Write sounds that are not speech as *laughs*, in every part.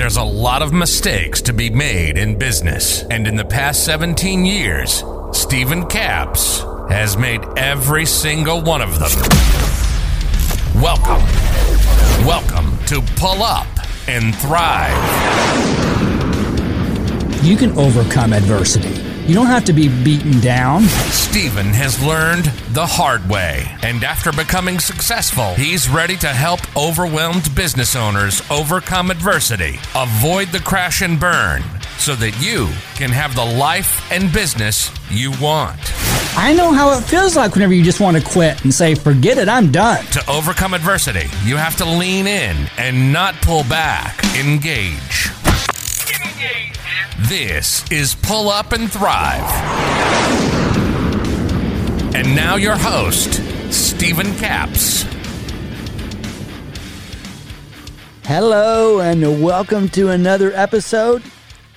There's a lot of mistakes to be made in business, and in the past 17 years, Stephen Caps has made every single one of them. Welcome. Welcome to Pull Up and Thrive. You can overcome adversity. You don't have to be beaten down. Stephen has learned the hard way, and after becoming successful, he's ready to help overwhelmed business owners overcome adversity, avoid the crash and burn, so that you can have the life and business you want. I know how it feels like whenever you just want to quit and say, forget it, I'm done. To overcome adversity, you have to lean in and not pull back. Engage. This is Pull Up and Thrive. And now your host, Stephen Capps. Hello, and welcome to another episode.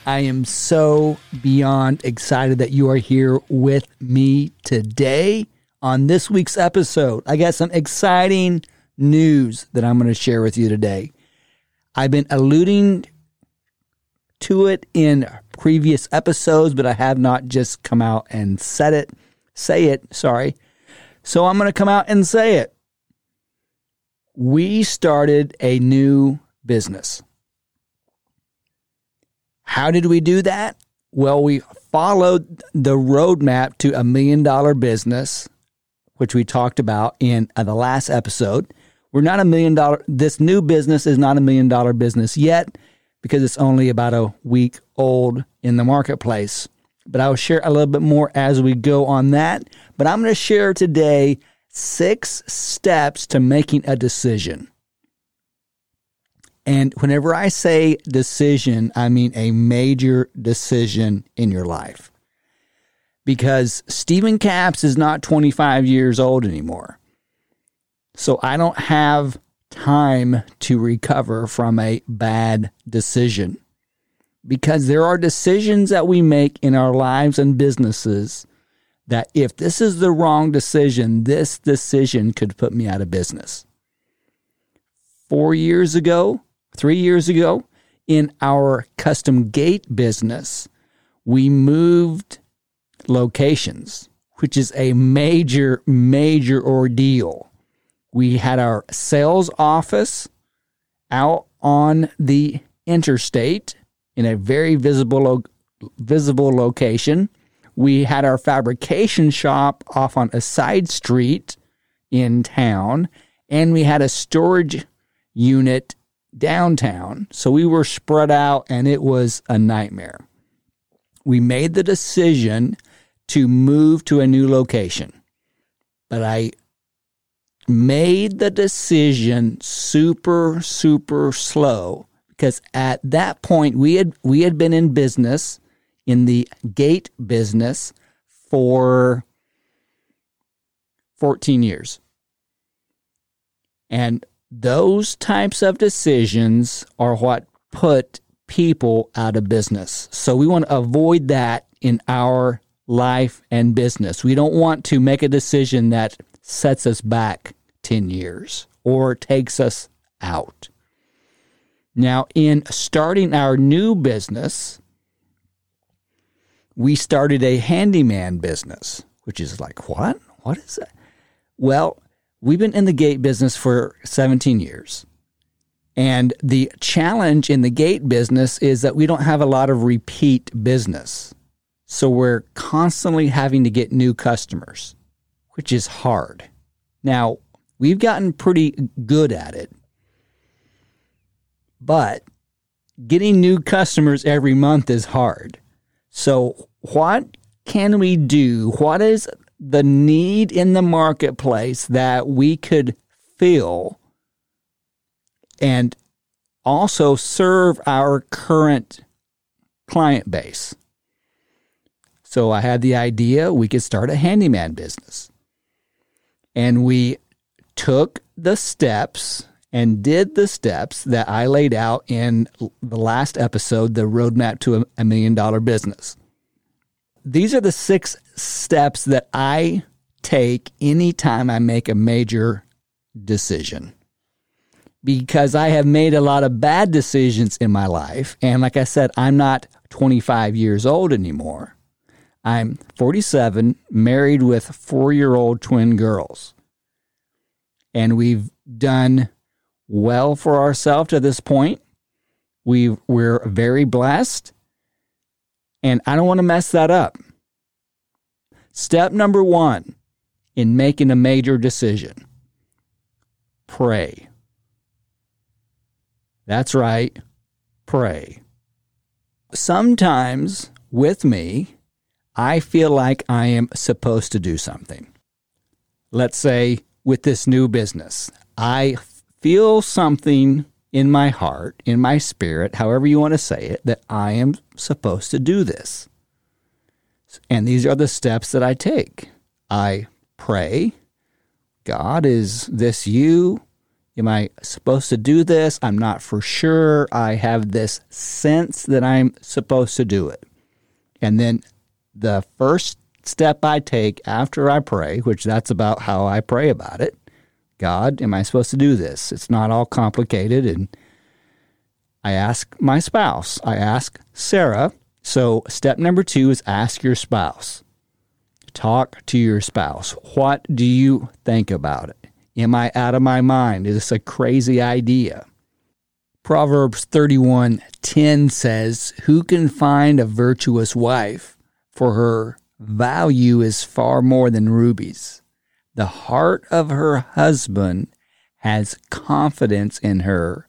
I am so beyond excited that you are here with me today on this week's episode. I got some exciting news that I'm going to share with you today. I've been alluding to it in previous episodes, but I have not just come out and said it, say it, sorry. So I'm going to come out and say it. We started a new business. How did we do that? Well, we followed the roadmap to a million dollar business, which we talked about in uh, the last episode. We're not a million dollar, this new business is not a million dollar business yet because it's only about a week old in the marketplace. But I will share a little bit more as we go on that. But I'm going to share today six steps to making a decision. And whenever I say decision, I mean a major decision in your life. Because Stephen Capps is not 25 years old anymore. So I don't have time to recover from a bad decision. Because there are decisions that we make in our lives and businesses that if this is the wrong decision, this decision could put me out of business. Four years ago, three years ago, in our custom gate business, we moved locations, which is a major, major ordeal. We had our sales office out on the interstate in a very visible lo- visible location. We had our fabrication shop off on a side street in town, and we had a storage unit downtown. So we were spread out, and it was a nightmare. We made the decision to move to a new location, but I made the decision super super slow because at that point we had we had been in business in the gate business for 14 years. And those types of decisions are what put people out of business. So we want to avoid that in our life and business. We don't want to make a decision that sets us back 10 years or takes us out. Now, in starting our new business, we started a handyman business, which is like, what? What is that? Well, we've been in the gate business for 17 years. And the challenge in the gate business is that we don't have a lot of repeat business. So we're constantly having to get new customers, which is hard. Now, we've gotten pretty good at it. But getting new customers every month is hard. So, what can we do? What is the need in the marketplace that we could fill and also serve our current client base? So, I had the idea we could start a handyman business. And we took the steps and did the steps that I laid out in the last episode, the roadmap to a million dollar business. These are the six steps that I take anytime I make a major decision. because I have made a lot of bad decisions in my life. And like I said, I'm not 25 years old anymore. I'm 47, married with four year old twin girls. And we've done well for ourselves to this point. We we're very blessed. And I don't want to mess that up. Step number one in making a major decision pray. That's right, pray. Sometimes with me, I feel like I am supposed to do something. Let's say with this new business, I feel something in my heart, in my spirit, however you want to say it, that I am supposed to do this. And these are the steps that I take. I pray, God, is this you? Am I supposed to do this? I'm not for sure. I have this sense that I'm supposed to do it. And then the first step I take after I pray, which that's about how I pray about it God, am I supposed to do this? It's not all complicated. And I ask my spouse, I ask Sarah. So, step number two is ask your spouse. Talk to your spouse. What do you think about it? Am I out of my mind? Is this a crazy idea? Proverbs 31:10 says, "Who can find a virtuous wife? For her value is far more than rubies. The heart of her husband has confidence in her,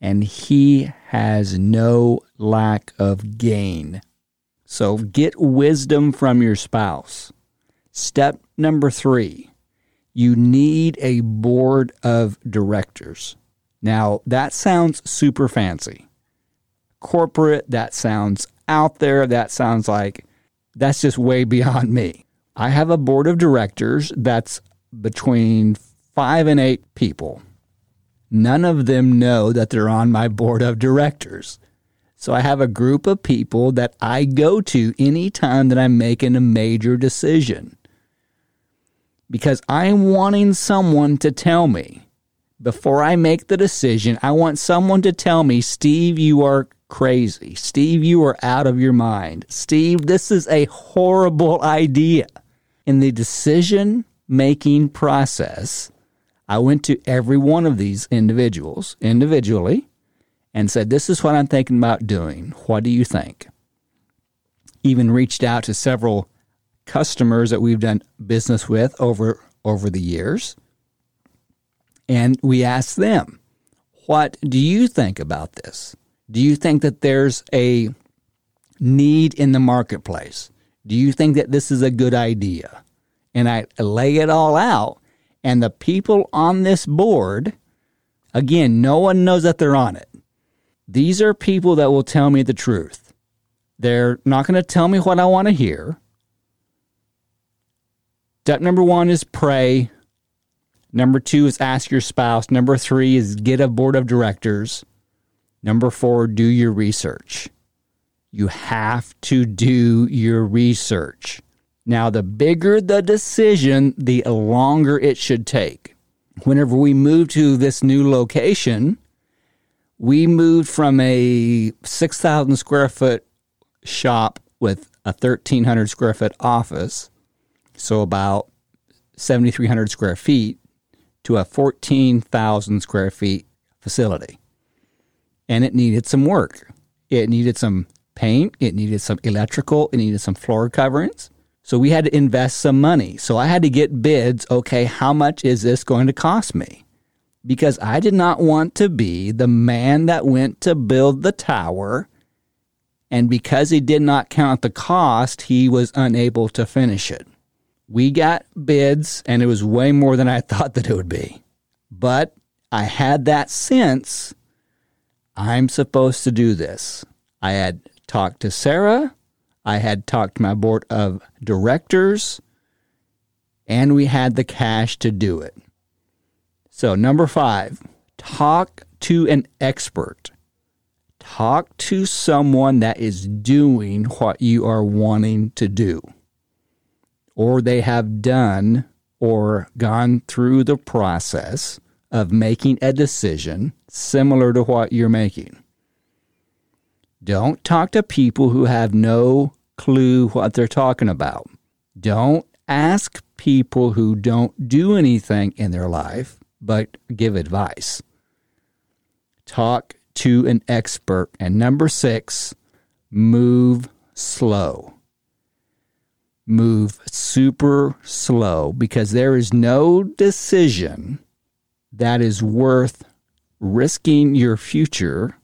and he has no lack of gain." So get wisdom from your spouse. Step number 3 you need a board of directors. Now, that sounds super fancy. Corporate, that sounds out there. That sounds like that's just way beyond me. I have a board of directors that's between five and eight people. None of them know that they're on my board of directors. So I have a group of people that I go to anytime that I'm making a major decision because I'm wanting someone to tell me before I make the decision. I want someone to tell me, Steve, you are crazy. Steve, you are out of your mind. Steve, this is a horrible idea. In the decision making process, I went to every one of these individuals individually and said, This is what I'm thinking about doing. What do you think? Even reached out to several customers that we've done business with over over the years. And we asked them, what do you think about this? Do you think that there's a need in the marketplace? Do you think that this is a good idea? And I lay it all out. And the people on this board, again, no one knows that they're on it. These are people that will tell me the truth. They're not going to tell me what I want to hear. Step number one is pray. Number two is ask your spouse. Number three is get a board of directors. Number four, do your research. You have to do your research. Now, the bigger the decision, the longer it should take. Whenever we moved to this new location, we moved from a 6,000 square foot shop with a 1,300 square foot office so about 7,300 square feet, to a 14,000 square feet facility. And it needed some work. It needed some paint, it needed some electrical, it needed some floor coverings. So we had to invest some money. So I had to get bids. Okay, how much is this going to cost me? Because I did not want to be the man that went to build the tower. And because he did not count the cost, he was unable to finish it. We got bids, and it was way more than I *laughs* thought that it would be. But I had that sense I'm supposed to do this. I had talked to Sarah, I had talked to my board of directors, and we had the cash to do it. So, number five, talk to an expert. Talk to someone that is doing what you are wanting to do or they have done or gone through the process of making a decision similar to what you're making. Don't talk to people who have no clue what they're talking about. Don't ask people who don't do anything in their life but give advice. Talk to an expert. And number six, move slow. Move super slow because there is no decision that is worth risking your future.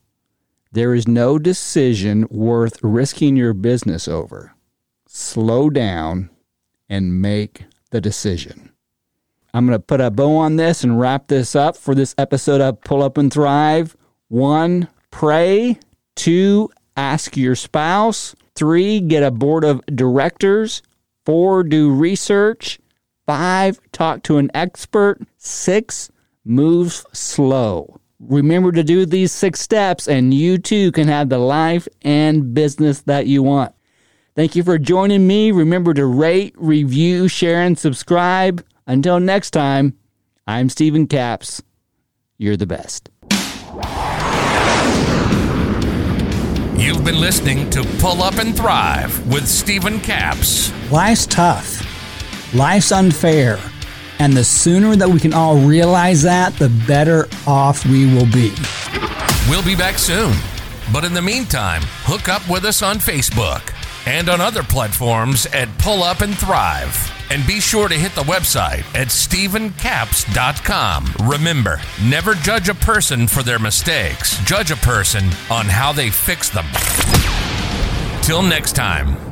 There is no decision worth risking your business over. Slow down and make the decision. I'm going to put a bow on this and wrap this up for this episode of Pull Up and Thrive. One, pray. Two, ask your spouse. Three, get a board of directors. Four, do research. Five, talk to an expert. Six, move slow. Remember to do these six steps, and you too can have the life and business that you want. Thank you for joining me. Remember to rate, review, share, and subscribe. Until next time, I'm Stephen Caps. You're the best. You've been listening to Pull Up and Thrive with Stephen Caps. Life's tough. Life's unfair. And the sooner that we can all realize that, the better off we will be. We'll be back soon. But in the meantime, hook up with us on Facebook and on other platforms at Pull Up and Thrive. And be sure to hit the website at StephenCaps.com. Remember, never judge a person for their mistakes, judge a person on how they fix them. Till next time.